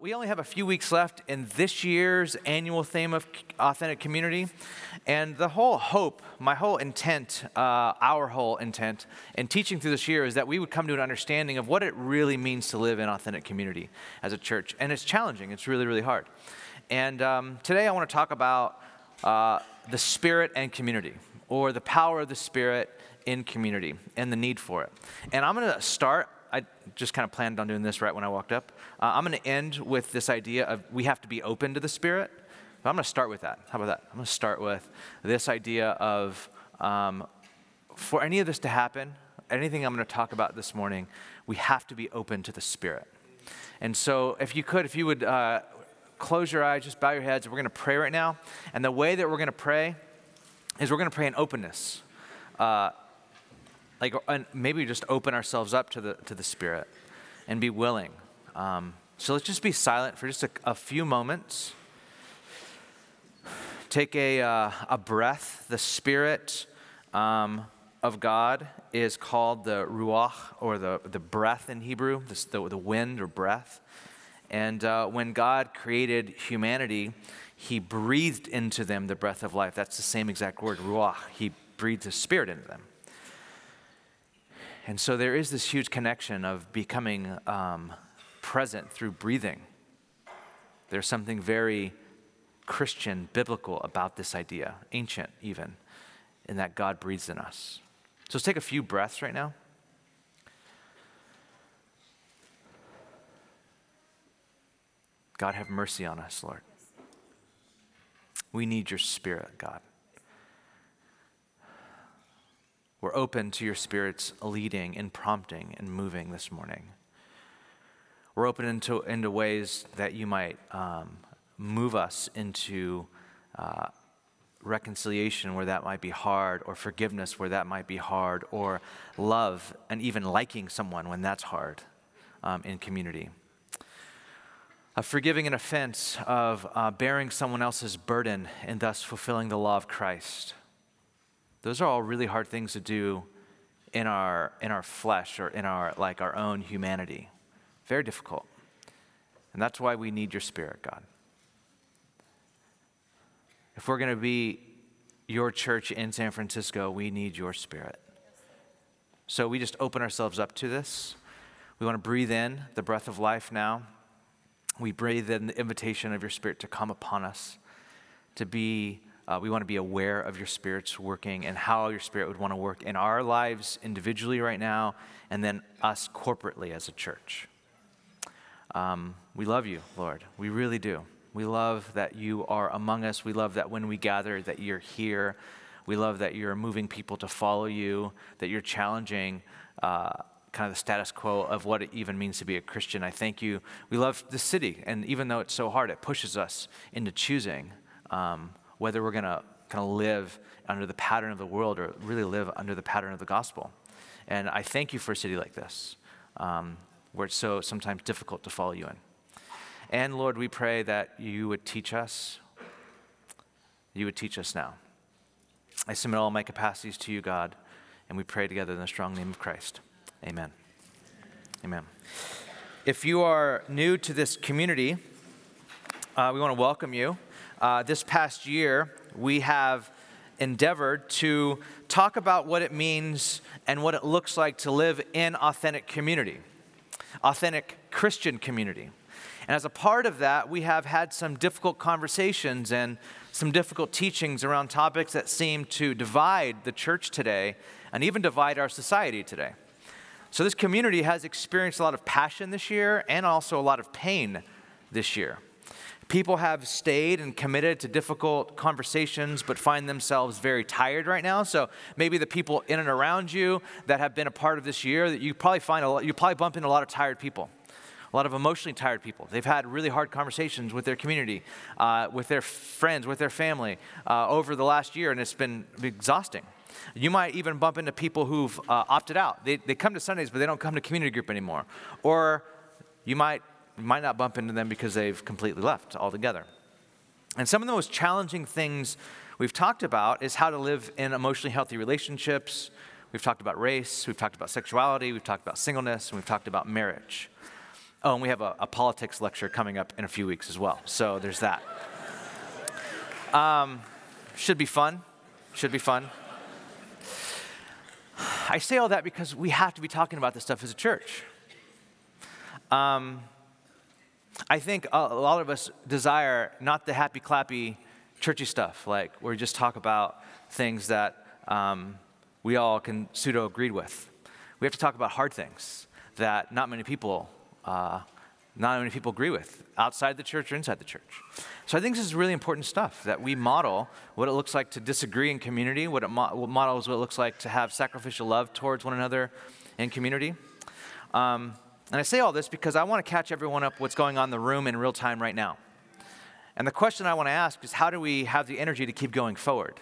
We only have a few weeks left in this year's annual theme of authentic community. And the whole hope, my whole intent, uh, our whole intent in teaching through this year is that we would come to an understanding of what it really means to live in authentic community as a church. And it's challenging, it's really, really hard. And um, today I want to talk about uh, the Spirit and community, or the power of the Spirit in community and the need for it. And I'm going to start I just kind of planned on doing this right when I walked up. Uh, I'm going to end with this idea of we have to be open to the Spirit. But I'm going to start with that. How about that? I'm going to start with this idea of um, for any of this to happen, anything I'm going to talk about this morning, we have to be open to the Spirit. And so, if you could, if you would uh, close your eyes, just bow your heads, we're going to pray right now. And the way that we're going to pray is we're going to pray in openness. Uh, like maybe just open ourselves up to the to the spirit and be willing. Um, so let's just be silent for just a, a few moments. Take a, uh, a breath. The spirit um, of god is called the ruach or the, the breath in hebrew the, the wind or breath. And uh, when god created humanity he breathed into them the breath of life. That's the same exact word ruach. He breathed his spirit into them and so there is this huge connection of becoming um, present through breathing. There's something very Christian, biblical about this idea, ancient even, in that God breathes in us. So let's take a few breaths right now. God, have mercy on us, Lord. We need your spirit, God. We're open to your Spirit's leading and prompting and moving this morning. We're open into, into ways that you might um, move us into uh, reconciliation where that might be hard, or forgiveness where that might be hard, or love and even liking someone when that's hard um, in community. Of forgiving an offense, of uh, bearing someone else's burden, and thus fulfilling the law of Christ. Those are all really hard things to do in our in our flesh or in our like our own humanity. Very difficult. And that's why we need your spirit, God. If we're going to be your church in San Francisco, we need your spirit. So we just open ourselves up to this. We want to breathe in the breath of life now. We breathe in the invitation of your spirit to come upon us, to be uh, we want to be aware of your Spirit's working and how your Spirit would want to work in our lives individually right now, and then us corporately as a church. Um, we love you, Lord. We really do. We love that you are among us. We love that when we gather, that you're here. We love that you're moving people to follow you, that you're challenging uh, kind of the status quo of what it even means to be a Christian. I thank you. We love the city, and even though it's so hard, it pushes us into choosing. Um, whether we're going to kind of live under the pattern of the world or really live under the pattern of the gospel. And I thank you for a city like this, um, where it's so sometimes difficult to follow you in. And Lord, we pray that you would teach us. You would teach us now. I submit all my capacities to you, God, and we pray together in the strong name of Christ. Amen. Amen. If you are new to this community, uh, we want to welcome you. Uh, this past year, we have endeavored to talk about what it means and what it looks like to live in authentic community, authentic Christian community. And as a part of that, we have had some difficult conversations and some difficult teachings around topics that seem to divide the church today and even divide our society today. So, this community has experienced a lot of passion this year and also a lot of pain this year. People have stayed and committed to difficult conversations, but find themselves very tired right now. So maybe the people in and around you that have been a part of this year, that you probably find a lot, you probably bump into a lot of tired people, a lot of emotionally tired people. They've had really hard conversations with their community, uh, with their friends, with their family uh, over the last year, and it's been exhausting. You might even bump into people who've uh, opted out. They, they come to Sundays, but they don't come to community group anymore. Or you might might not bump into them because they've completely left altogether. And some of the most challenging things we've talked about is how to live in emotionally healthy relationships. We've talked about race, we've talked about sexuality, we've talked about singleness, and we've talked about marriage. Oh, and we have a, a politics lecture coming up in a few weeks as well. So there's that. Um, should be fun. Should be fun. I say all that because we have to be talking about this stuff as a church. Um, I think a, lot of us desire not the happy clappy churchy stuff, like where we just talk about things that um, we all can pseudo agree with. We have to talk about hard things that not many people, uh, not many people agree with outside the church or inside the church. So I think this is really important stuff that we model what it looks like to disagree in community, what it mo- what models what it looks like to have sacrificial love towards one another in community. Um, and I say all this because I want to catch everyone up what's going on in the room in real time right now. And the question I want to ask is how do we have the energy to keep going forward?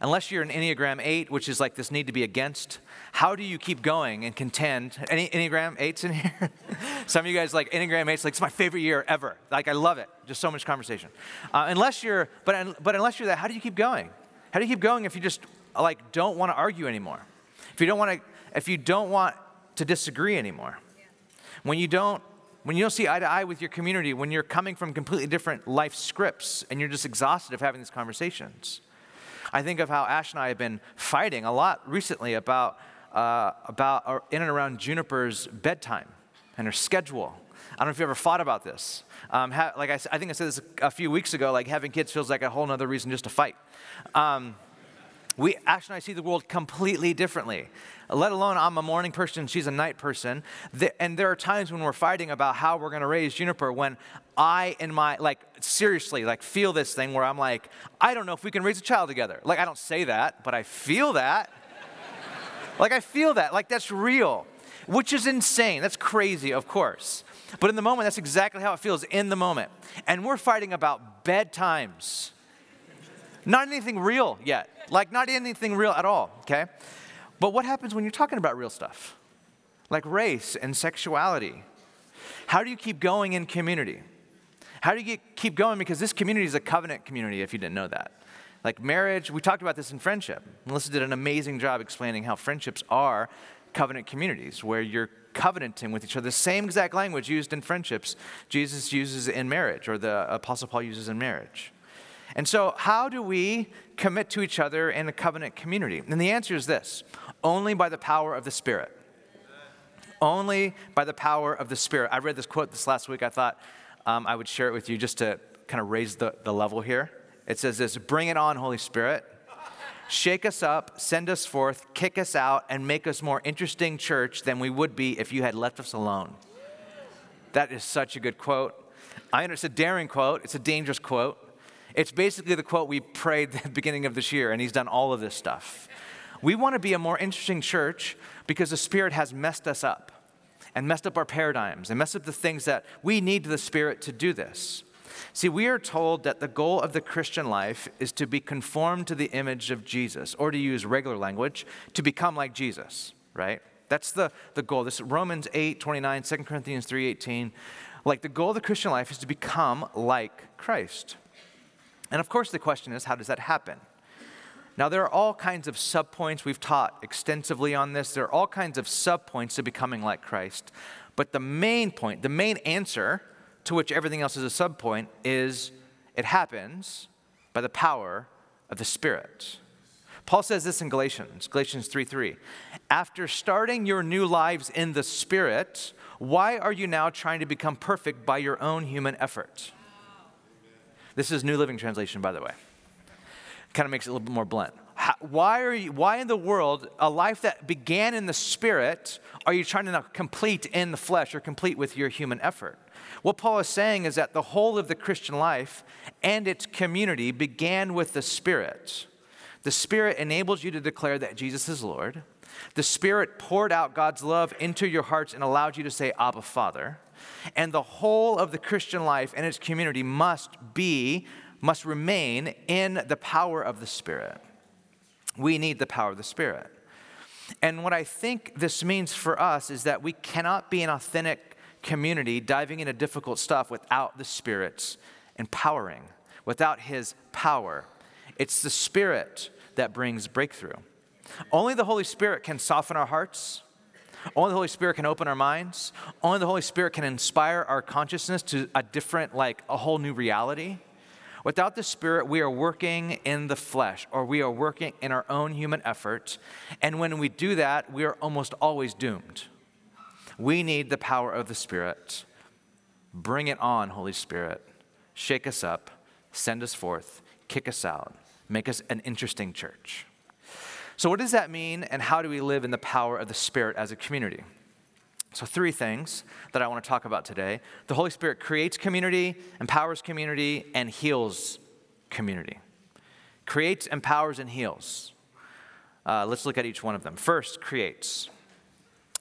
Unless you're an Enneagram 8, which is like this need to be against, how do you keep going and contend? Any Enneagram 8s in here? Some of you guys like Enneagram 8s, like it's my favorite year ever. Like I love it. Just so much conversation. Uh, unless you're, but, but unless you're that, how do you keep going? How do you keep going if you just like don't want to argue anymore? If you don't want to, if you don't want to disagree anymore? When you don't when you don't see eye to eye with your community, when you're coming from completely different life scripts and you're just exhausted of having these conversations. I think of how Ash and I have been fighting a lot recently about, uh, about uh, in and around Juniper's bedtime and her schedule. I don't know if you ever thought about this. Um, ha- like I, I, think I said this a few weeks ago, like having kids feels like a whole other reason just to fight. Um, we, Ash and I see the world completely differently. Let alone I'm a morning person, she's a night person. and there are times when we're fighting about how we're going to raise Juniper when I, in my, like, seriously, like, feel this thing where I'm like, I don't know if we can raise a child together. Like, I don't say that, but I feel that. like, I feel that. Like, that's real, which is insane. That's crazy, of course. But in the moment, that's exactly how it feels in the moment. And we're fighting about bedtimes. Not anything real yet. Like, not anything real at all, okay? But what happens when you're talking about real stuff? Like race and sexuality. How do you keep going in community? How do you get, keep going? Because this community is a covenant community, if you didn't know that. Like marriage, we talked about this in friendship. Melissa did an amazing job explaining how friendships are covenant communities where you're covenanting with each other. The same exact language used in friendships, Jesus uses in marriage, or the Apostle Paul uses in marriage. And so, how do we commit to each other in a covenant community? And the answer is this only by the power of the Spirit. Only by the power of the Spirit. I read this quote this last week. I thought um, I would share it with you just to kind of raise the, the level here. It says this Bring it on, Holy Spirit. Shake us up, send us forth, kick us out, and make us more interesting church than we would be if you had left us alone. That is such a good quote. I understand it's a daring quote, it's a dangerous quote. It's basically the quote we prayed at the beginning of this year, and he's done all of this stuff. We want to be a more interesting church because the Spirit has messed us up and messed up our paradigms and messed up the things that we need the Spirit to do this. See, we are told that the goal of the Christian life is to be conformed to the image of Jesus, or to use regular language, to become like Jesus, right? That's the, the goal. This Romans 8, 29, 2 Corinthians 3, 18. Like the goal of the Christian life is to become like Christ. And of course, the question is how does that happen? Now, there are all kinds of subpoints. We've taught extensively on this. There are all kinds of subpoints to becoming like Christ. But the main point, the main answer to which everything else is a subpoint, is it happens by the power of the Spirit. Paul says this in Galatians, Galatians 3 3. After starting your new lives in the Spirit, why are you now trying to become perfect by your own human effort? This is New Living Translation, by the way. Kind of makes it a little bit more blunt. How, why, are you, why in the world, a life that began in the spirit, are you trying to now complete in the flesh or complete with your human effort? What Paul is saying is that the whole of the Christian life and its community began with the Spirit. The Spirit enables you to declare that Jesus is Lord. The Spirit poured out God's love into your hearts and allowed you to say, Abba, Father. And the whole of the Christian life and its community must be, must remain in the power of the Spirit. We need the power of the Spirit. And what I think this means for us is that we cannot be an authentic community diving into difficult stuff without the Spirit's empowering, without His power. It's the Spirit that brings breakthrough. Only the Holy Spirit can soften our hearts. Only the Holy Spirit can open our minds. Only the Holy Spirit can inspire our consciousness to a different, like a whole new reality. Without the Spirit, we are working in the flesh or we are working in our own human effort. And when we do that, we are almost always doomed. We need the power of the Spirit. Bring it on, Holy Spirit. Shake us up, send us forth, kick us out, make us an interesting church. So, what does that mean, and how do we live in the power of the Spirit as a community? So, three things that I want to talk about today. The Holy Spirit creates community, empowers community, and heals community. Creates, empowers, and heals. Uh, let's look at each one of them. First, creates.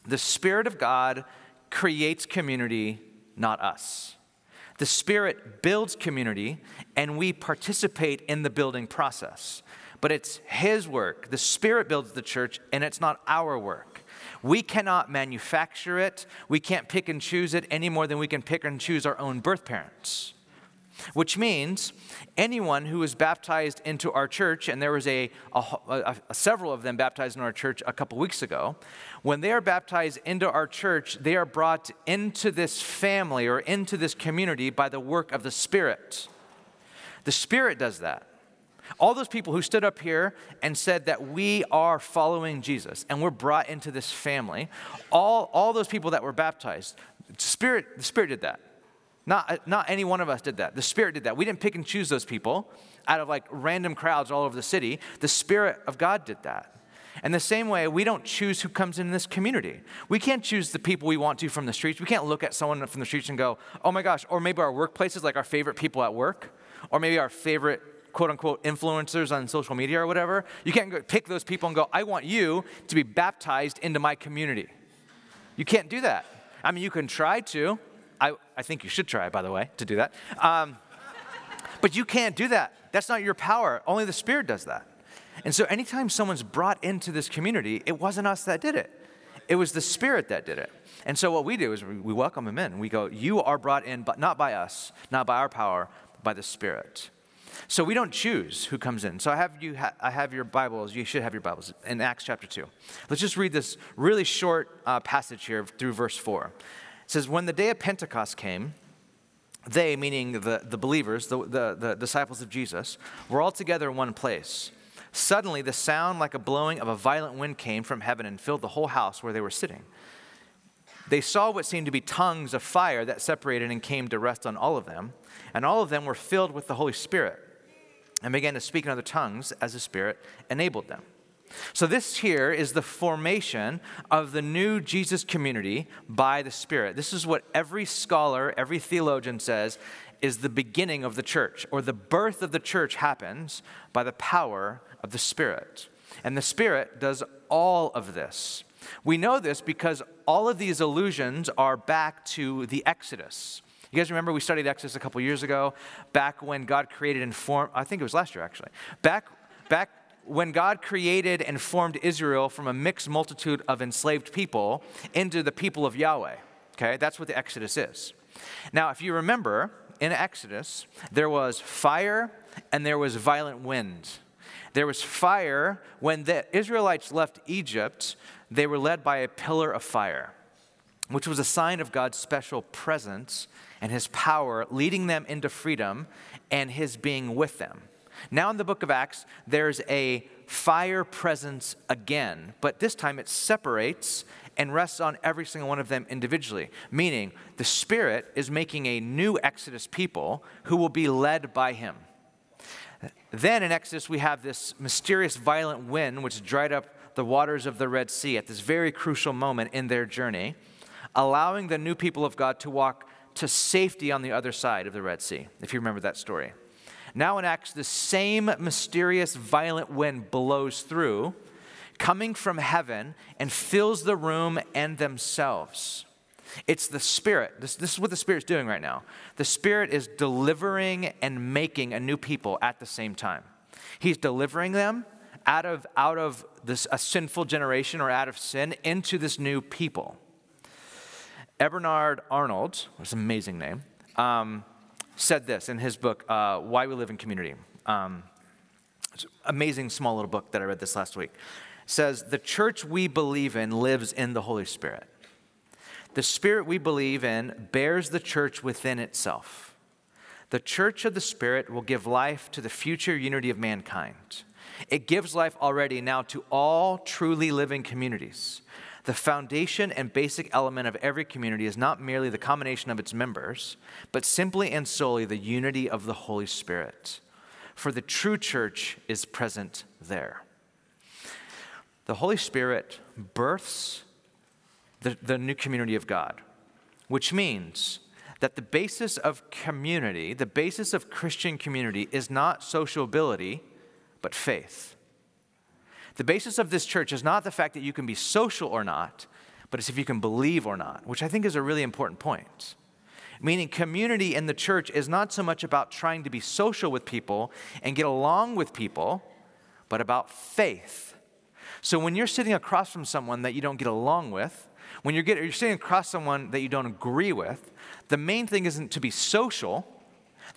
The Spirit of God creates community, not us. The Spirit builds community, and we participate in the building process. But it's His work. The Spirit builds the church, and it's not our work. We cannot manufacture it. We can't pick and choose it any more than we can pick and choose our own birth parents. Which means anyone who is baptized into our church, and there was a, a, a, a several of them baptized in our church a couple weeks ago, when they are baptized into our church, they are brought into this family or into this community by the work of the Spirit. The Spirit does that. All those people who stood up here and said that we are following Jesus and we're brought into this family, all, all those people that were baptized, Spirit, the Spirit did that. Not, not any one of us did that. The Spirit did that. We didn't pick and choose those people out of like random crowds all over the city. The Spirit of God did that. And the same way, we don't choose who comes in this community. We can't choose the people we want to from the streets. We can't look at someone from the streets and go, oh my gosh, or maybe our workplaces, like our favorite people at work, or maybe our favorite quote unquote influencers on social media or whatever. You can't pick those people and go, I want you to be baptized into my community. You can't do that. I mean, you can try to. I, I think you should try, by the way, to do that. Um, but you can't do that. That's not your power. Only the Spirit does that. And so, anytime someone's brought into this community, it wasn't us that did it, it was the Spirit that did it. And so, what we do is we welcome them in. We go, You are brought in, but not by us, not by our power, by the Spirit. So we don't choose who comes in. So I have you. Ha- I have your Bibles. You should have your Bibles in Acts chapter two. Let's just read this really short uh, passage here through verse four. It says, "When the day of Pentecost came." They, meaning the, the believers, the, the, the disciples of Jesus, were all together in one place. Suddenly, the sound like a blowing of a violent wind came from heaven and filled the whole house where they were sitting. They saw what seemed to be tongues of fire that separated and came to rest on all of them, and all of them were filled with the Holy Spirit and began to speak in other tongues as the Spirit enabled them. So, this here is the formation of the new Jesus community by the Spirit. This is what every scholar, every theologian says is the beginning of the church, or the birth of the church happens by the power of the Spirit. And the Spirit does all of this. We know this because all of these allusions are back to the Exodus. You guys remember we studied Exodus a couple years ago, back when God created and formed, I think it was last year actually. Back, back when God created and formed Israel from a mixed multitude of enslaved people into the people of Yahweh. Okay, that's what the Exodus is. Now, if you remember, in Exodus, there was fire and there was violent wind. There was fire when the Israelites left Egypt, they were led by a pillar of fire, which was a sign of God's special presence and his power leading them into freedom and his being with them. Now, in the book of Acts, there's a fire presence again, but this time it separates and rests on every single one of them individually, meaning the Spirit is making a new Exodus people who will be led by him. Then in Exodus, we have this mysterious violent wind which dried up the waters of the Red Sea at this very crucial moment in their journey, allowing the new people of God to walk to safety on the other side of the Red Sea, if you remember that story. Now in Acts, the same mysterious violent wind blows through, coming from heaven, and fills the room and themselves. It's the Spirit. This, this is what the Spirit's doing right now. The Spirit is delivering and making a new people at the same time. He's delivering them out of, out of this, a sinful generation or out of sin into this new people. Eberhard Arnold, is an amazing name, um, said this in his book, uh, Why We Live in Community. Um, amazing small little book that I read this last week. says, The church we believe in lives in the Holy Spirit. The Spirit we believe in bears the church within itself. The church of the Spirit will give life to the future unity of mankind. It gives life already now to all truly living communities. The foundation and basic element of every community is not merely the combination of its members, but simply and solely the unity of the Holy Spirit. For the true church is present there. The Holy Spirit births the, the new community of God, which means that the basis of community, the basis of Christian community, is not sociability, but faith. The basis of this church is not the fact that you can be social or not, but it's if you can believe or not, which I think is a really important point. Meaning, community in the church is not so much about trying to be social with people and get along with people, but about faith. So, when you're sitting across from someone that you don't get along with, when you're, get, you're sitting across someone that you don't agree with, the main thing isn't to be social.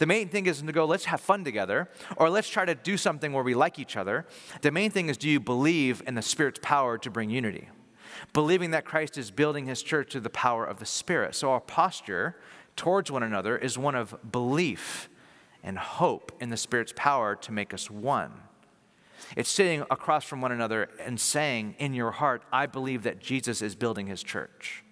The main thing isn't to go, let's have fun together, or let's try to do something where we like each other. The main thing is, do you believe in the Spirit's power to bring unity? Believing that Christ is building his church through the power of the Spirit. So our posture towards one another is one of belief and hope in the Spirit's power to make us one. It's sitting across from one another and saying in your heart, I believe that Jesus is building his church.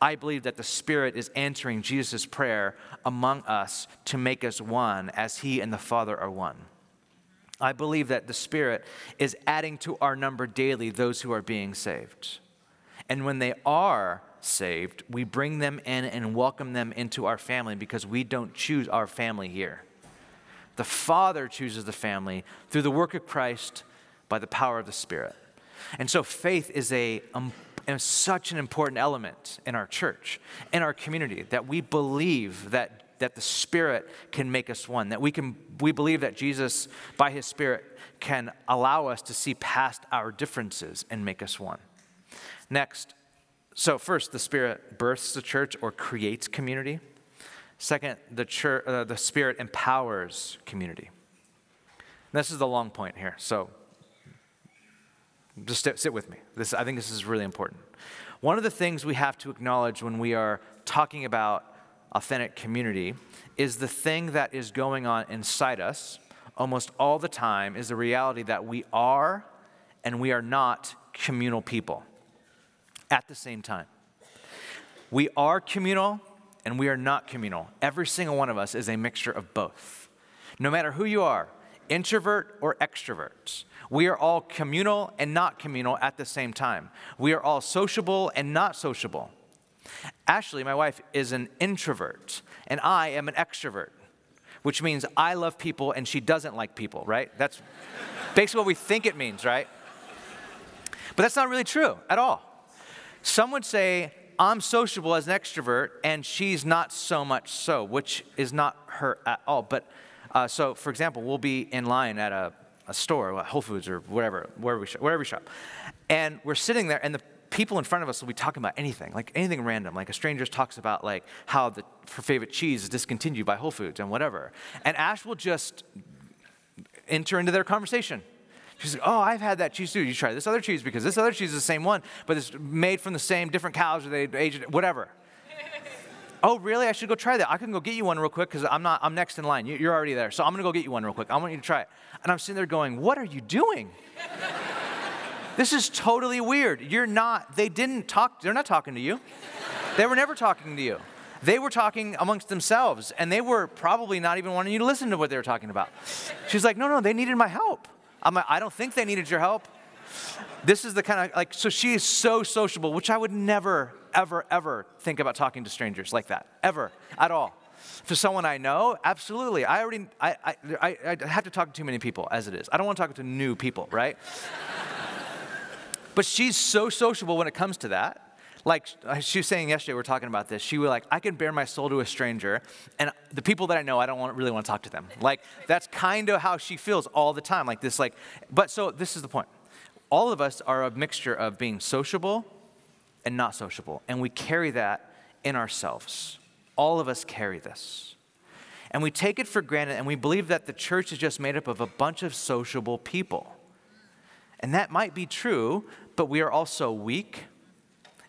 I believe that the Spirit is answering Jesus' prayer among us to make us one as he and the Father are one. I believe that the Spirit is adding to our number daily those who are being saved. And when they are saved, we bring them in and welcome them into our family because we don't choose our family here. The Father chooses the family through the work of Christ by the power of the Spirit. And so faith is a is such an important element in our church, in our community, that we believe that, that the Spirit can make us one, that we, can, we believe that Jesus, by His Spirit, can allow us to see past our differences and make us one. Next, so first, the Spirit births the church or creates community. Second, the, church, uh, the Spirit empowers community. This is the long point here. So just sit, with me. This, I think this is really important. One of the things we have to acknowledge when we are talking about authentic community is the thing that is going on inside us almost all the time is the reality that we are and we are not communal people at the same time. We are communal and we are not communal. Every single one of us is a mixture of both. No matter who you are, introvert or extrovert, we are all communal and not communal at the same time. We are all sociable and not sociable. Ashley, my wife, is an introvert, and I am an extrovert, which means I love people and she doesn't like people, right? That's basically what we think it means, right? But that's not really true at all. Some would say, I'm sociable as an extrovert, and she's not so much so, which is not her at all. But uh, so, for example, we'll be in line at a, a store, Whole Foods or whatever, wherever we, shop, wherever we shop, and we're sitting there, and the people in front of us will be talking about anything, like anything random. Like a stranger talks about like how the, her favorite cheese is discontinued by Whole Foods and whatever, and Ash will just enter into their conversation. She's like, oh, I've had that cheese too. You try this other cheese because this other cheese is the same one, but it's made from the same different cows or they aged it, whatever. Oh, really? I should go try that. I can go get you one real quick because I'm not. I'm next in line. You're already there, so I'm gonna go get you one real quick. I want you to try it. And I'm sitting there going, what are you doing? this is totally weird. You're not. They didn't talk. They're not talking to you. They were never talking to you. They were talking amongst themselves, and they were probably not even wanting you to listen to what they were talking about. She's like, no, no, they needed my help. I'm like, I don't think they needed your help. This is the kind of like, so she is so sociable, which I would never, ever, ever think about talking to strangers like that, ever, at all. For someone I know, absolutely. I already, I, I, I have to talk to too many people as it is. I don't want to talk to new people, right? but she's so sociable when it comes to that like uh, she was saying yesterday, we are talking about this. She was like, I can bare my soul to a stranger, and the people that I know, I don't want, really want to talk to them. Like that's kind of how she feels all the time. Like this, like. But so this is the point. All of us are a mixture of being sociable and not sociable, and we carry that in ourselves. All of us carry this. And we take it for granted, and we believe that the church is just made up of a bunch of sociable people. And that might be true, but we are also weak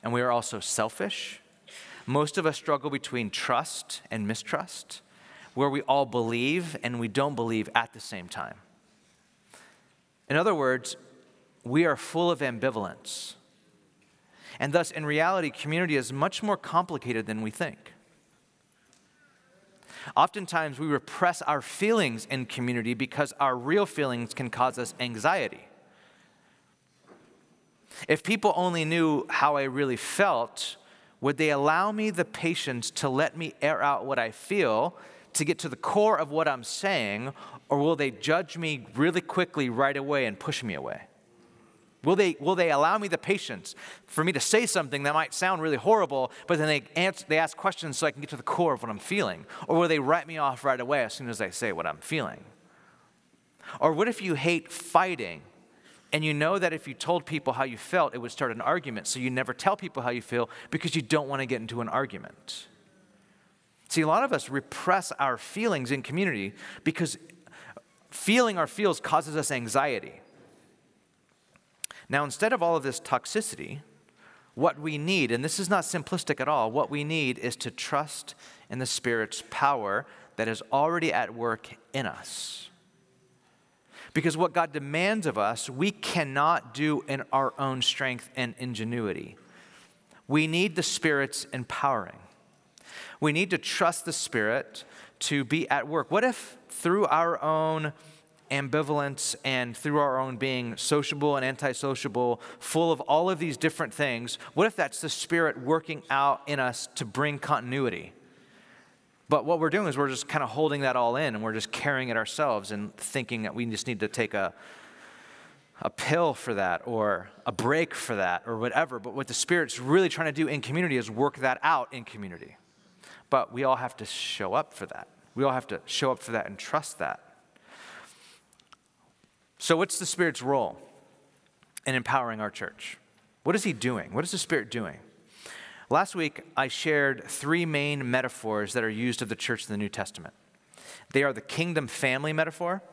and we are also selfish. Most of us struggle between trust and mistrust, where we all believe and we don't believe at the same time. In other words, we are full of ambivalence. And thus, in reality, community is much more complicated than we think. Oftentimes, we repress our feelings in community because our real feelings can cause us anxiety. If people only knew how I really felt, would they allow me the patience to let me air out what I feel to get to the core of what I'm saying, or will they judge me really quickly right away and push me away? Will they, will they allow me the patience for me to say something that might sound really horrible, but then they, answer, they ask questions so I can get to the core of what I'm feeling? Or will they write me off right away as soon as I say what I'm feeling? Or what if you hate fighting and you know that if you told people how you felt, it would start an argument, so you never tell people how you feel because you don't want to get into an argument? See, a lot of us repress our feelings in community because feeling our feels causes us anxiety. Now, instead of all of this toxicity, what we need, and this is not simplistic at all, what we need is to trust in the Spirit's power that is already at work in us. Because what God demands of us, we cannot do in our own strength and ingenuity. We need the Spirit's empowering. We need to trust the Spirit to be at work. What if through our own ambivalence and through our own being sociable and antisociable, full of all of these different things, what if that's the Spirit working out in us to bring continuity? But what we're doing is we're just kind of holding that all in and we're just carrying it ourselves and thinking that we just need to take a, a pill for that or a break for that or whatever. But what the Spirit's really trying to do in community is work that out in community. But we all have to show up for that. We all have to show up for that and trust that. So, what's the Spirit's role in empowering our church? What is He doing? What is the Spirit doing? Last week, I shared three main metaphors that are used of the church in the New Testament. They are the kingdom family metaphor,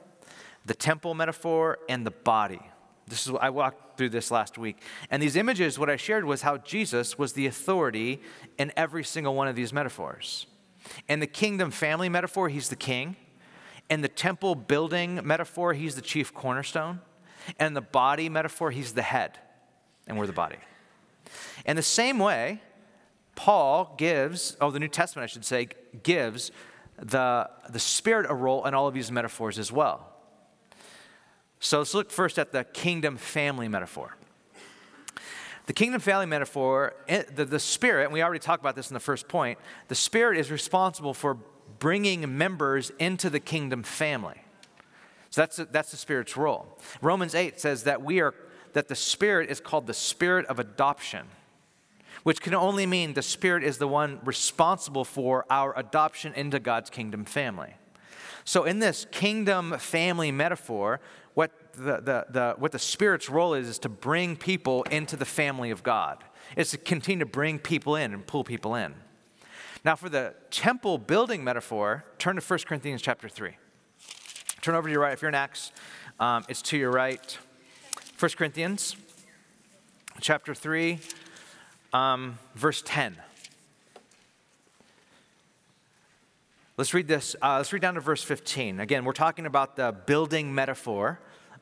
the temple metaphor, and the body. This is I walked through this last week. And these images, what I shared was how Jesus was the authority in every single one of these metaphors. In the kingdom family metaphor, he's the king. In the temple building metaphor, he's the chief cornerstone. And the body metaphor, he's the head, and we're the body. In the same way, Paul gives, oh, the New Testament, I should say, gives the, the Spirit a role in all of these metaphors as well. So let's look first at the kingdom family metaphor. The kingdom family metaphor, the, the Spirit, and we already talked about this in the first point, the Spirit is responsible for bringing members into the kingdom family. So that's, that's the Spirit's role. Romans 8 says that we are that the Spirit is called the Spirit of adoption, which can only mean the Spirit is the one responsible for our adoption into God's kingdom family. So, in this kingdom family metaphor, what the, the, the, what the Spirit's role is, is to bring people into the family of God. It's to continue to bring people in and pull people in. Now, for the temple building metaphor, turn to 1 Corinthians chapter 3. Turn over to your right. If you're in Acts, um, it's to your right. 1 Corinthians chapter 3, um, verse 10. Let's read this. Uh, let's read down to verse 15. Again, we're talking about the building metaphor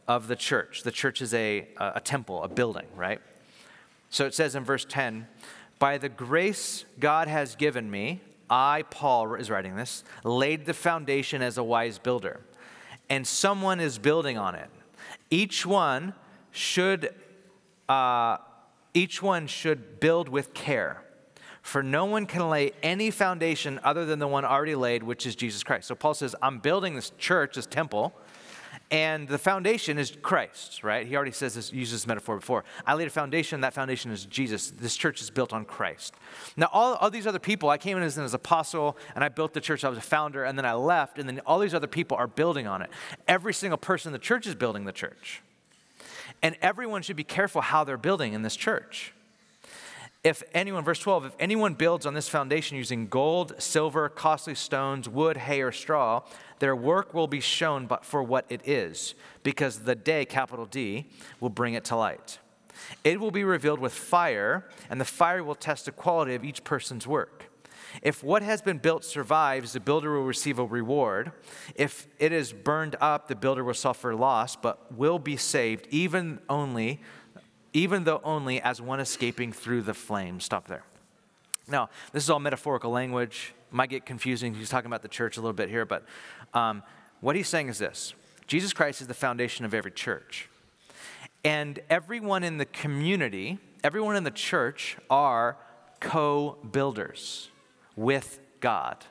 of the church. The church is a, a temple, a building, right? So it says in verse 10 by the grace God has given me, I, Paul, is writing this, laid the foundation as a wise builder, and someone is building on it. Each one should, uh, each one should build with care, for no one can lay any foundation other than the one already laid, which is Jesus Christ. So Paul says, I'm building this church, this temple, and the foundation is Christ, right? He already says this, uses this metaphor before. I laid a foundation, that foundation is Jesus. This church is built on Christ. Now, all, all these other people, I came in as an apostle and I built the church, I was a founder, and then I left, and then all these other people are building on it. Every single person in the church is building the church. And everyone should be careful how they're building in this church. If anyone, verse 12, if anyone builds on this foundation using gold, silver, costly stones, wood, hay, or straw, their work will be shown but for what it is, because the day, capital D, will bring it to light. It will be revealed with fire, and the fire will test the quality of each person's work. If what has been built survives, the builder will receive a reward. If it is burned up, the builder will suffer loss, but will be saved, even only, even though only as one escaping through the flames. Stop there. Now, this is all metaphorical language. Might get confusing. He's talking about the church a little bit here, but um, what he's saying is this Jesus Christ is the foundation of every church. And everyone in the community, everyone in the church are co builders with God.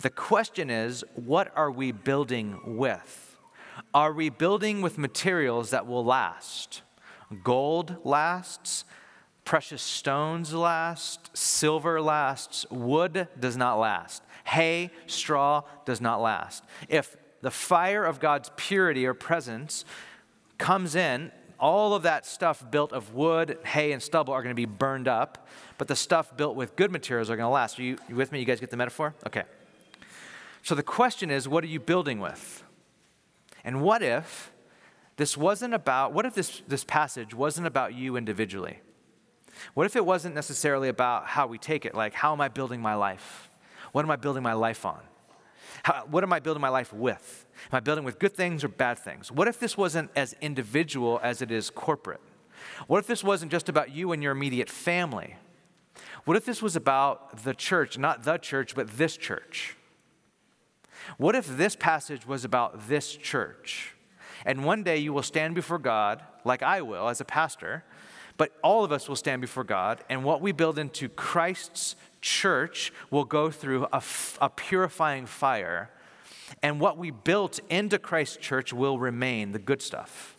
The question is, what are we building with? Are we building with materials that will last? Gold lasts, precious stones last, silver lasts, wood does not last, hay, straw does not last. If the fire of God's purity or presence comes in, all of that stuff built of wood, hay, and stubble are going to be burned up, but the stuff built with good materials are going to last. Are you, you with me? You guys get the metaphor? Okay. So the question is what are you building with? And what if this wasn't about, what if this, this passage wasn't about you individually? What if it wasn't necessarily about how we take it? Like, how am I building my life? What am I building my life on? How, what am I building my life with? Am I building with good things or bad things? What if this wasn't as individual as it is corporate? What if this wasn't just about you and your immediate family? What if this was about the church, not the church, but this church? What if this passage was about this church? And one day you will stand before God, like I will as a pastor, but all of us will stand before God, and what we build into Christ's church will go through a, a purifying fire, and what we built into Christ's church will remain the good stuff.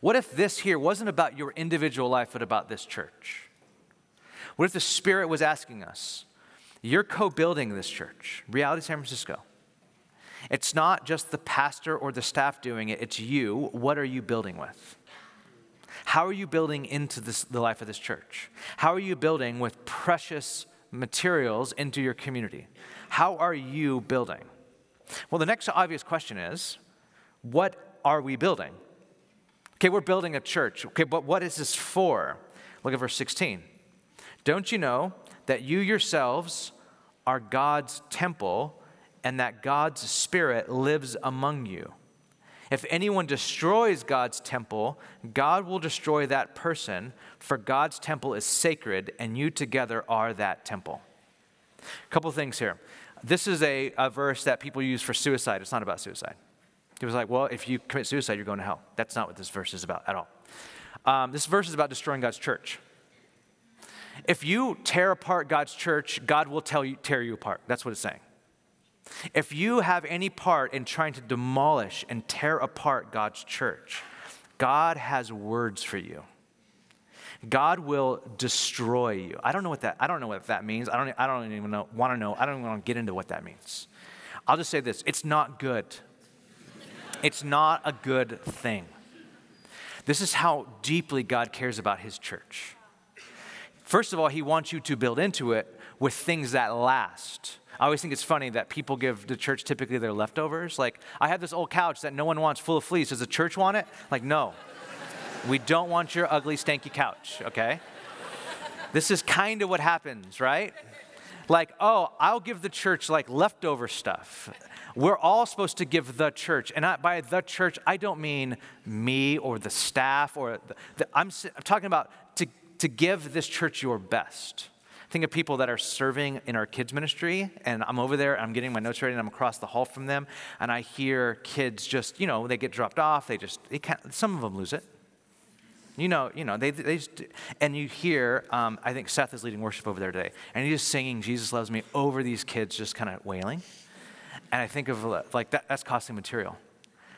What if this here wasn't about your individual life, but about this church? What if the Spirit was asking us, You're co building this church, Reality San Francisco. It's not just the pastor or the staff doing it, it's you. What are you building with? How are you building into this, the life of this church? How are you building with precious materials into your community? How are you building? Well, the next obvious question is what are we building? Okay, we're building a church. Okay, but what is this for? Look at verse 16. Don't you know that you yourselves are God's temple and that God's Spirit lives among you? If anyone destroys God's temple, God will destroy that person, for God's temple is sacred, and you together are that temple. A couple things here. This is a, a verse that people use for suicide. It's not about suicide. It was like, well, if you commit suicide, you're going to hell. That's not what this verse is about at all. Um, this verse is about destroying God's church. If you tear apart God's church, God will tell you, tear you apart. That's what it's saying. If you have any part in trying to demolish and tear apart God's church, God has words for you. God will destroy you. I don't know what that I don't know what that means. I don't I don't even know, want to know. I don't even want to get into what that means. I'll just say this, it's not good. It's not a good thing. This is how deeply God cares about his church. First of all, he wants you to build into it with things that last. I always think it's funny that people give the church typically their leftovers. Like, I have this old couch that no one wants full of fleas. Does the church want it? Like, no. we don't want your ugly, stanky couch, okay? This is kind of what happens, right? Like, oh, I'll give the church like leftover stuff. We're all supposed to give the church. And I, by the church, I don't mean me or the staff or the, the, I'm, I'm talking about to, to give this church your best. Think of people that are serving in our kids' ministry, and I'm over there, I'm getting my notes ready, and I'm across the hall from them, and I hear kids just, you know, they get dropped off, they just, they can't, some of them lose it. You know, you know, they, they just, and you hear, um, I think Seth is leading worship over there today, and he's just singing "Jesus Loves Me" over these kids, just kind of wailing, and I think of like that, that's costly material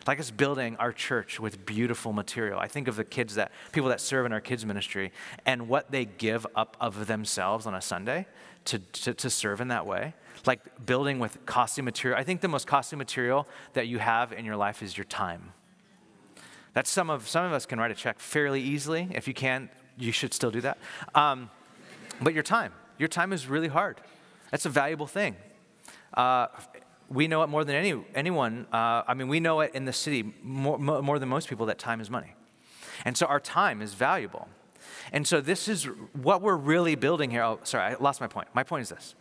like us building our church with beautiful material. I think of the kids that, people that serve in our kids' ministry and what they give up of themselves on a Sunday to, to, to serve in that way. Like building with costly material. I think the most costly material that you have in your life is your time. That's some of, some of us can write a check fairly easily. If you can, you should still do that. Um, but your time, your time is really hard. That's a valuable thing. Uh, we know it more than any, anyone. Uh, I mean, we know it in the city more, more than most people that time is money. And so our time is valuable. And so this is what we're really building here. Oh, sorry, I lost my point. My point is this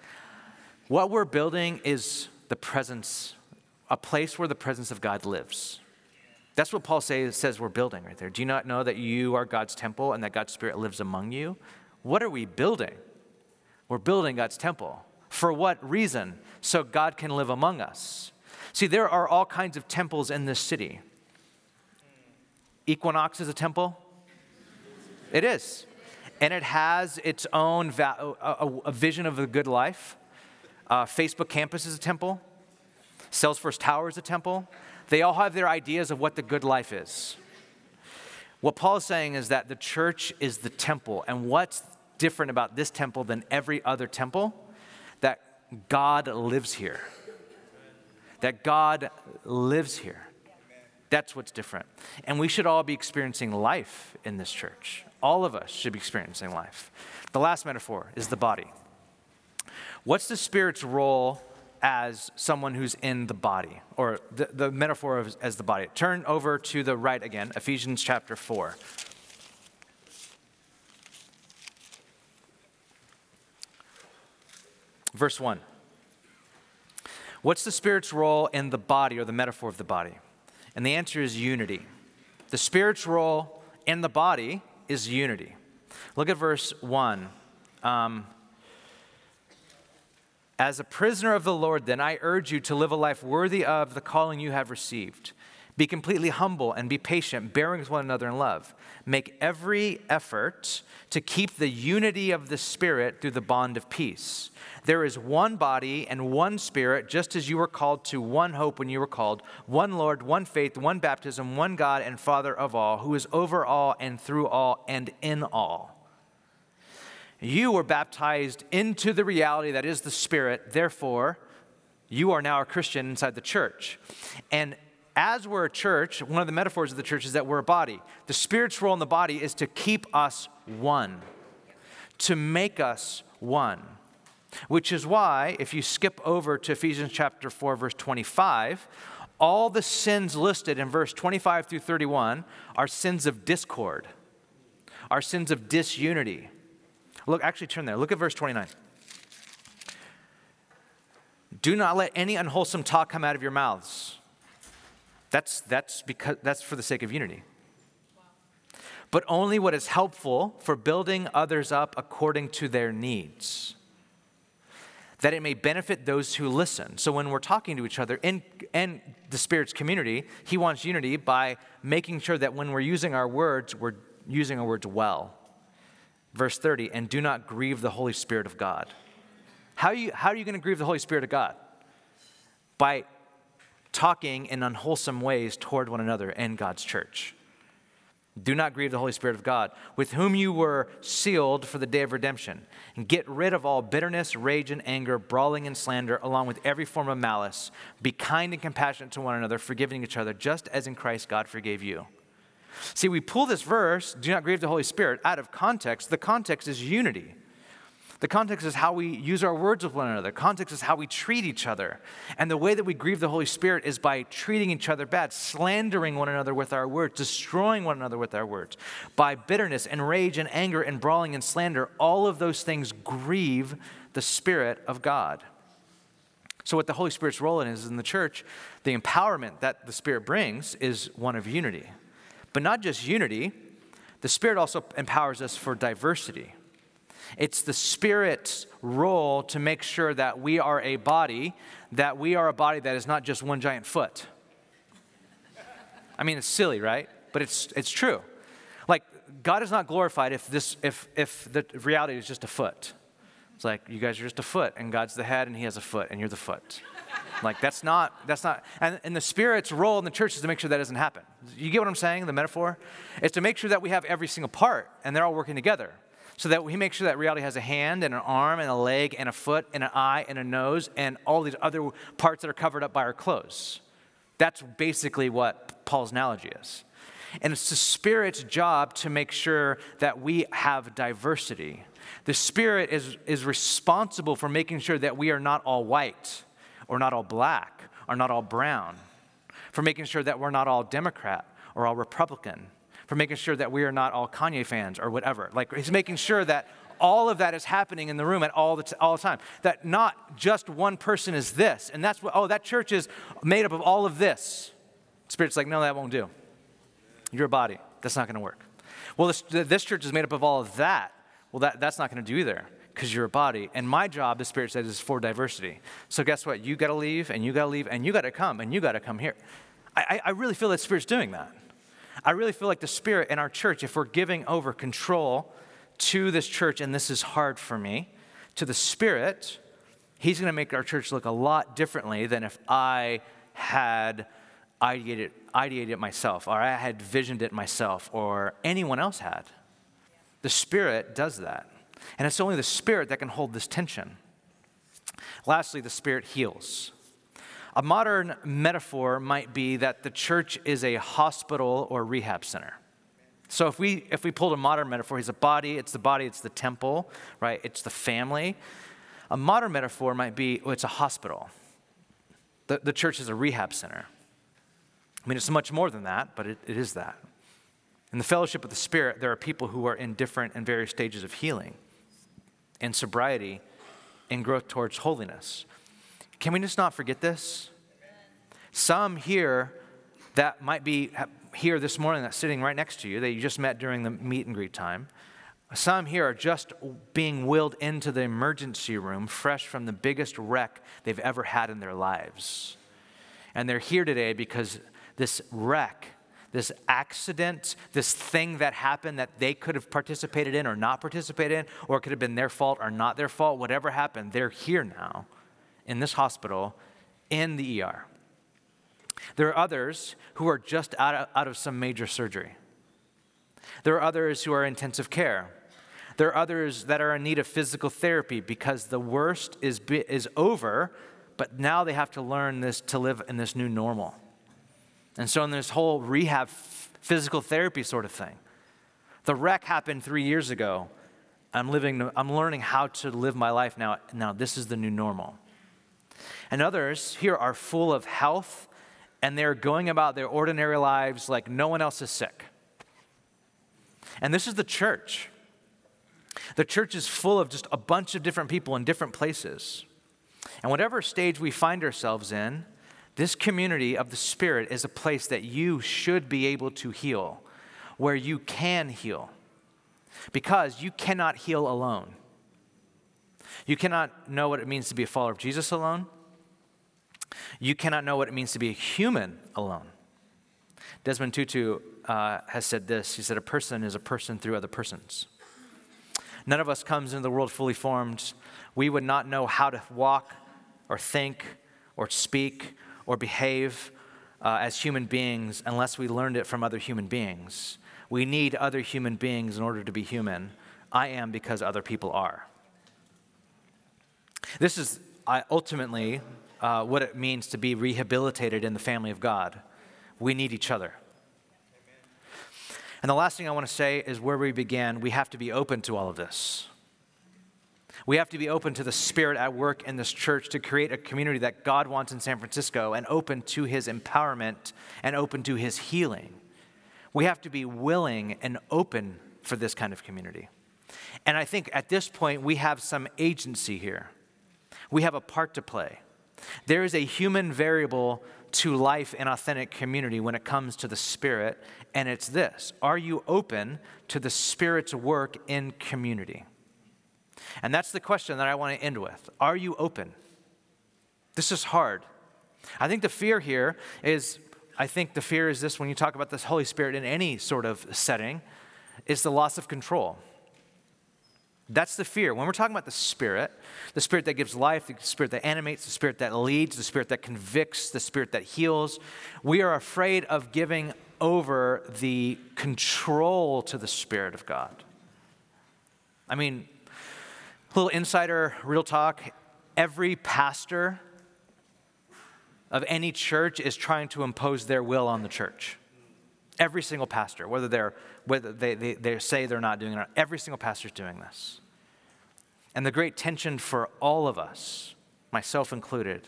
what we're building is the presence, a place where the presence of God lives. That's what Paul say, says we're building right there. Do you not know that you are God's temple and that God's Spirit lives among you? What are we building? We're building God's temple. For what reason? So God can live among us. See, there are all kinds of temples in this city. Equinox is a temple. It is. And it has its own va- a, a, vision of a good life. Uh, Facebook campus is a temple. Salesforce Tower is a temple. They all have their ideas of what the good life is. What Paul is saying is that the church is the temple. And what's different about this temple than every other temple? God lives here. That God lives here. That's what's different. And we should all be experiencing life in this church. All of us should be experiencing life. The last metaphor is the body. What's the Spirit's role as someone who's in the body, or the, the metaphor of, as the body? Turn over to the right again, Ephesians chapter 4. Verse 1. What's the Spirit's role in the body, or the metaphor of the body? And the answer is unity. The Spirit's role in the body is unity. Look at verse 1. Um, As a prisoner of the Lord, then, I urge you to live a life worthy of the calling you have received. Be completely humble and be patient, bearing with one another in love. Make every effort to keep the unity of the Spirit through the bond of peace. There is one body and one Spirit, just as you were called to one hope when you were called, one Lord, one faith, one baptism, one God and Father of all, who is over all and through all and in all. You were baptized into the reality that is the Spirit, therefore, you are now a Christian inside the church. And as we're a church, one of the metaphors of the church is that we're a body. The Spirit's role in the body is to keep us one, to make us one. Which is why, if you skip over to Ephesians chapter 4, verse 25, all the sins listed in verse 25 through 31 are sins of discord, are sins of disunity. Look, actually, turn there. Look at verse 29. Do not let any unwholesome talk come out of your mouths. That's, that's, because, that's for the sake of unity. But only what is helpful for building others up according to their needs that it may benefit those who listen. So when we're talking to each other in, in the Spirit's community, He wants unity by making sure that when we're using our words, we're using our words well. Verse 30, and do not grieve the Holy Spirit of God. How you, how are you going to grieve the Holy Spirit of God? By talking in unwholesome ways toward one another in God's church. Do not grieve the Holy Spirit of God, with whom you were sealed for the day of redemption. And get rid of all bitterness, rage, and anger, brawling and slander, along with every form of malice. Be kind and compassionate to one another, forgiving each other, just as in Christ God forgave you. See, we pull this verse, do not grieve the Holy Spirit, out of context. The context is unity. The context is how we use our words with one another. Context is how we treat each other. And the way that we grieve the Holy Spirit is by treating each other bad, slandering one another with our words, destroying one another with our words. By bitterness and rage and anger and brawling and slander, all of those things grieve the Spirit of God. So, what the Holy Spirit's role in is in the church, the empowerment that the Spirit brings is one of unity. But not just unity, the Spirit also empowers us for diversity. It's the Spirit's role to make sure that we are a body, that we are a body that is not just one giant foot. I mean, it's silly, right? But it's, it's true. Like, God is not glorified if, this, if, if the reality is just a foot. It's like, you guys are just a foot, and God's the head, and He has a foot, and you're the foot. Like, that's not, that's not, and, and the Spirit's role in the church is to make sure that doesn't happen. You get what I'm saying, the metaphor? It's to make sure that we have every single part, and they're all working together so that we make sure that reality has a hand and an arm and a leg and a foot and an eye and a nose and all these other parts that are covered up by our clothes. That's basically what Paul's analogy is. And it's the Spirit's job to make sure that we have diversity. The Spirit is, is responsible for making sure that we are not all white, or not all black, or not all brown, for making sure that we're not all Democrat or all Republican, for making sure that we are not all Kanye fans or whatever. Like, He's making sure that all of that is happening in the room at all the, t- all the time. That not just one person is this, and that's what, oh, that church is made up of all of this. Spirit's like, no, that won't do. You're a body. That's not going to work. Well, this, this church is made up of all of that. Well, that, that's not going to do either because you're a body. And my job, the Spirit says, is for diversity. So guess what? You got to leave, and you got to leave, and you got to come, and you got to come here. I, I really feel that Spirit's doing that. I really feel like the Spirit in our church, if we're giving over control to this church, and this is hard for me, to the Spirit, He's going to make our church look a lot differently than if I had ideated, ideated it myself, or I had visioned it myself, or anyone else had. The Spirit does that. And it's only the Spirit that can hold this tension. Lastly, the Spirit heals. A modern metaphor might be that the church is a hospital or rehab center. So if we if we pulled a modern metaphor, he's a body, it's the body, it's the temple, right? It's the family. A modern metaphor might be well, it's a hospital. The, the church is a rehab center. I mean, it's much more than that, but it, it is that. In the fellowship of the Spirit, there are people who are in different and various stages of healing and sobriety and growth towards holiness. Can we just not forget this? Some here that might be here this morning that's sitting right next to you that you just met during the meet and greet time. Some here are just being wheeled into the emergency room fresh from the biggest wreck they've ever had in their lives. And they're here today because this wreck, this accident, this thing that happened that they could have participated in or not participated in, or it could have been their fault or not their fault, whatever happened, they're here now in this hospital in the ER. There are others who are just out of, out of some major surgery. There are others who are in intensive care. There are others that are in need of physical therapy because the worst is, is over, but now they have to learn this to live in this new normal. And so, in this whole rehab physical therapy sort of thing, the wreck happened three years ago. I'm, living, I'm learning how to live my life now. Now, this is the new normal. And others here are full of health and they're going about their ordinary lives like no one else is sick. And this is the church. The church is full of just a bunch of different people in different places. And whatever stage we find ourselves in, this community of the Spirit is a place that you should be able to heal, where you can heal. Because you cannot heal alone. You cannot know what it means to be a follower of Jesus alone. You cannot know what it means to be a human alone. Desmond Tutu uh, has said this He said, A person is a person through other persons. None of us comes into the world fully formed. We would not know how to walk or think or speak or behave uh, as human beings unless we learned it from other human beings. We need other human beings in order to be human. I am because other people are. This is ultimately uh, what it means to be rehabilitated in the family of God. We need each other. And the last thing I want to say is where we began, we have to be open to all of this. We have to be open to the Spirit at work in this church to create a community that God wants in San Francisco and open to His empowerment and open to His healing. We have to be willing and open for this kind of community. And I think at this point, we have some agency here. We have a part to play. There is a human variable to life in authentic community when it comes to the Spirit, and it's this Are you open to the Spirit's work in community? And that's the question that I want to end with. Are you open? This is hard. I think the fear here is I think the fear is this when you talk about this Holy Spirit in any sort of setting, is the loss of control. That's the fear. When we're talking about the Spirit, the Spirit that gives life, the Spirit that animates, the Spirit that leads, the Spirit that convicts, the Spirit that heals, we are afraid of giving over the control to the Spirit of God. I mean, little insider, real talk every pastor of any church is trying to impose their will on the church. Every single pastor, whether, they're, whether they, they, they say they're not doing it, not, every single pastor is doing this. And the great tension for all of us, myself included,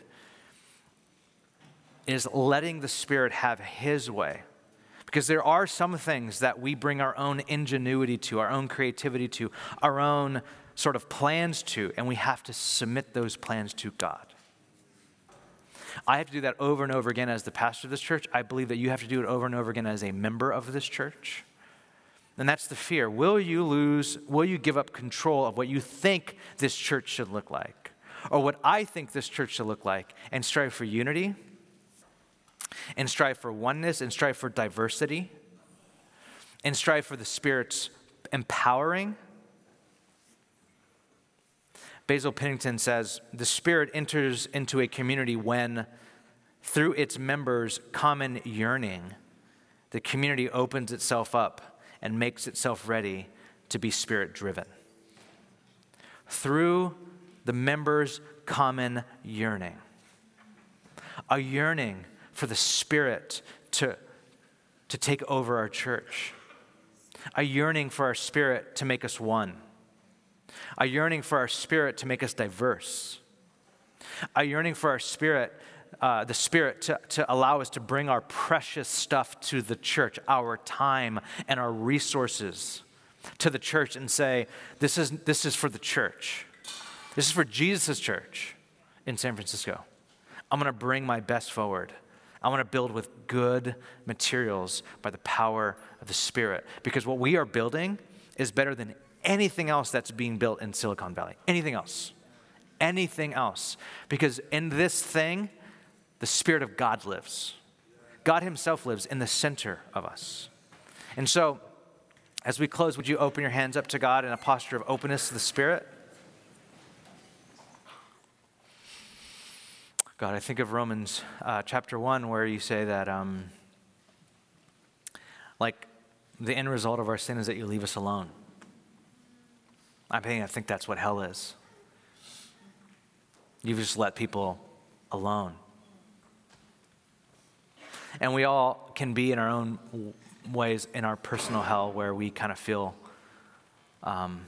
is letting the Spirit have His way. Because there are some things that we bring our own ingenuity to, our own creativity to, our own sort of plans to, and we have to submit those plans to God. I have to do that over and over again as the pastor of this church. I believe that you have to do it over and over again as a member of this church. And that's the fear. Will you lose, will you give up control of what you think this church should look like? Or what I think this church should look like and strive for unity and strive for oneness and strive for diversity and strive for the Spirit's empowering? Basil Pennington says the Spirit enters into a community when, through its members' common yearning, the community opens itself up and makes itself ready to be Spirit driven. Through the members' common yearning, a yearning for the Spirit to, to take over our church, a yearning for our Spirit to make us one. A yearning for our spirit to make us diverse, a yearning for our spirit, uh, the spirit to, to allow us to bring our precious stuff to the church, our time and our resources to the church and say, this is, this is for the church. This is for Jesus' church in San Francisco. I'm going to bring my best forward. I want to build with good materials by the power of the Spirit. Because what we are building is better than anything else that's being built in Silicon Valley. Anything else. Anything else. Because in this thing, the Spirit of God lives. God Himself lives in the center of us. And so, as we close, would you open your hands up to God in a posture of openness to the Spirit? God, I think of Romans uh, chapter 1, where you say that, um, like, the end result of our sin is that you leave us alone. I mean, I think that's what hell is. You've just let people alone. And we all can be in our own ways in our personal hell where we kind of feel, um,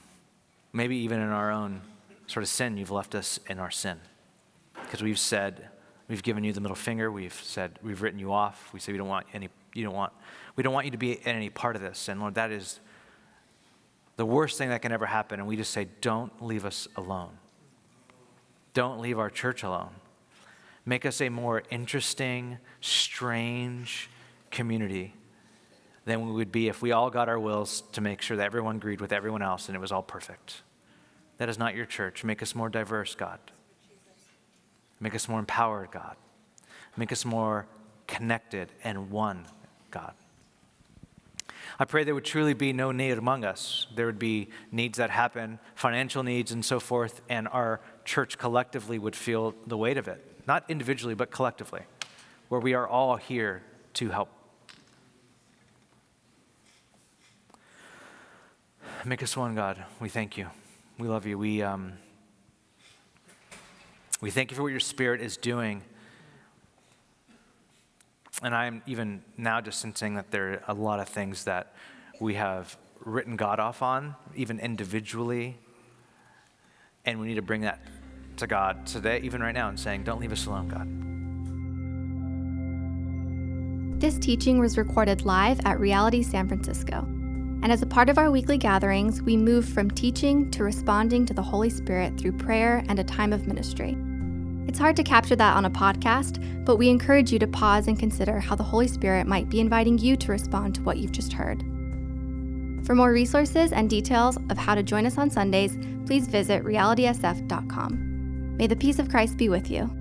maybe even in our own sort of sin, you've left us in our sin. Because we've said, we've given you the middle finger, we've said, we've written you off, we say we don't want any, you don't want, we don't want you to be in any part of this. And Lord, that is the worst thing that can ever happen, and we just say, Don't leave us alone. Don't leave our church alone. Make us a more interesting, strange community than we would be if we all got our wills to make sure that everyone agreed with everyone else and it was all perfect. That is not your church. Make us more diverse, God. Make us more empowered, God. Make us more connected and one, God. I pray there would truly be no need among us. There would be needs that happen, financial needs and so forth, and our church collectively would feel the weight of it. Not individually, but collectively, where we are all here to help. Make us one, God. We thank you. We love you. We, um, we thank you for what your Spirit is doing and I'm even now just sensing that there are a lot of things that we have written God off on, even individually. And we need to bring that to God today, even right now, and saying, Don't leave us alone, God. This teaching was recorded live at Reality San Francisco. And as a part of our weekly gatherings, we move from teaching to responding to the Holy Spirit through prayer and a time of ministry. It's hard to capture that on a podcast, but we encourage you to pause and consider how the Holy Spirit might be inviting you to respond to what you've just heard. For more resources and details of how to join us on Sundays, please visit realitysf.com. May the peace of Christ be with you.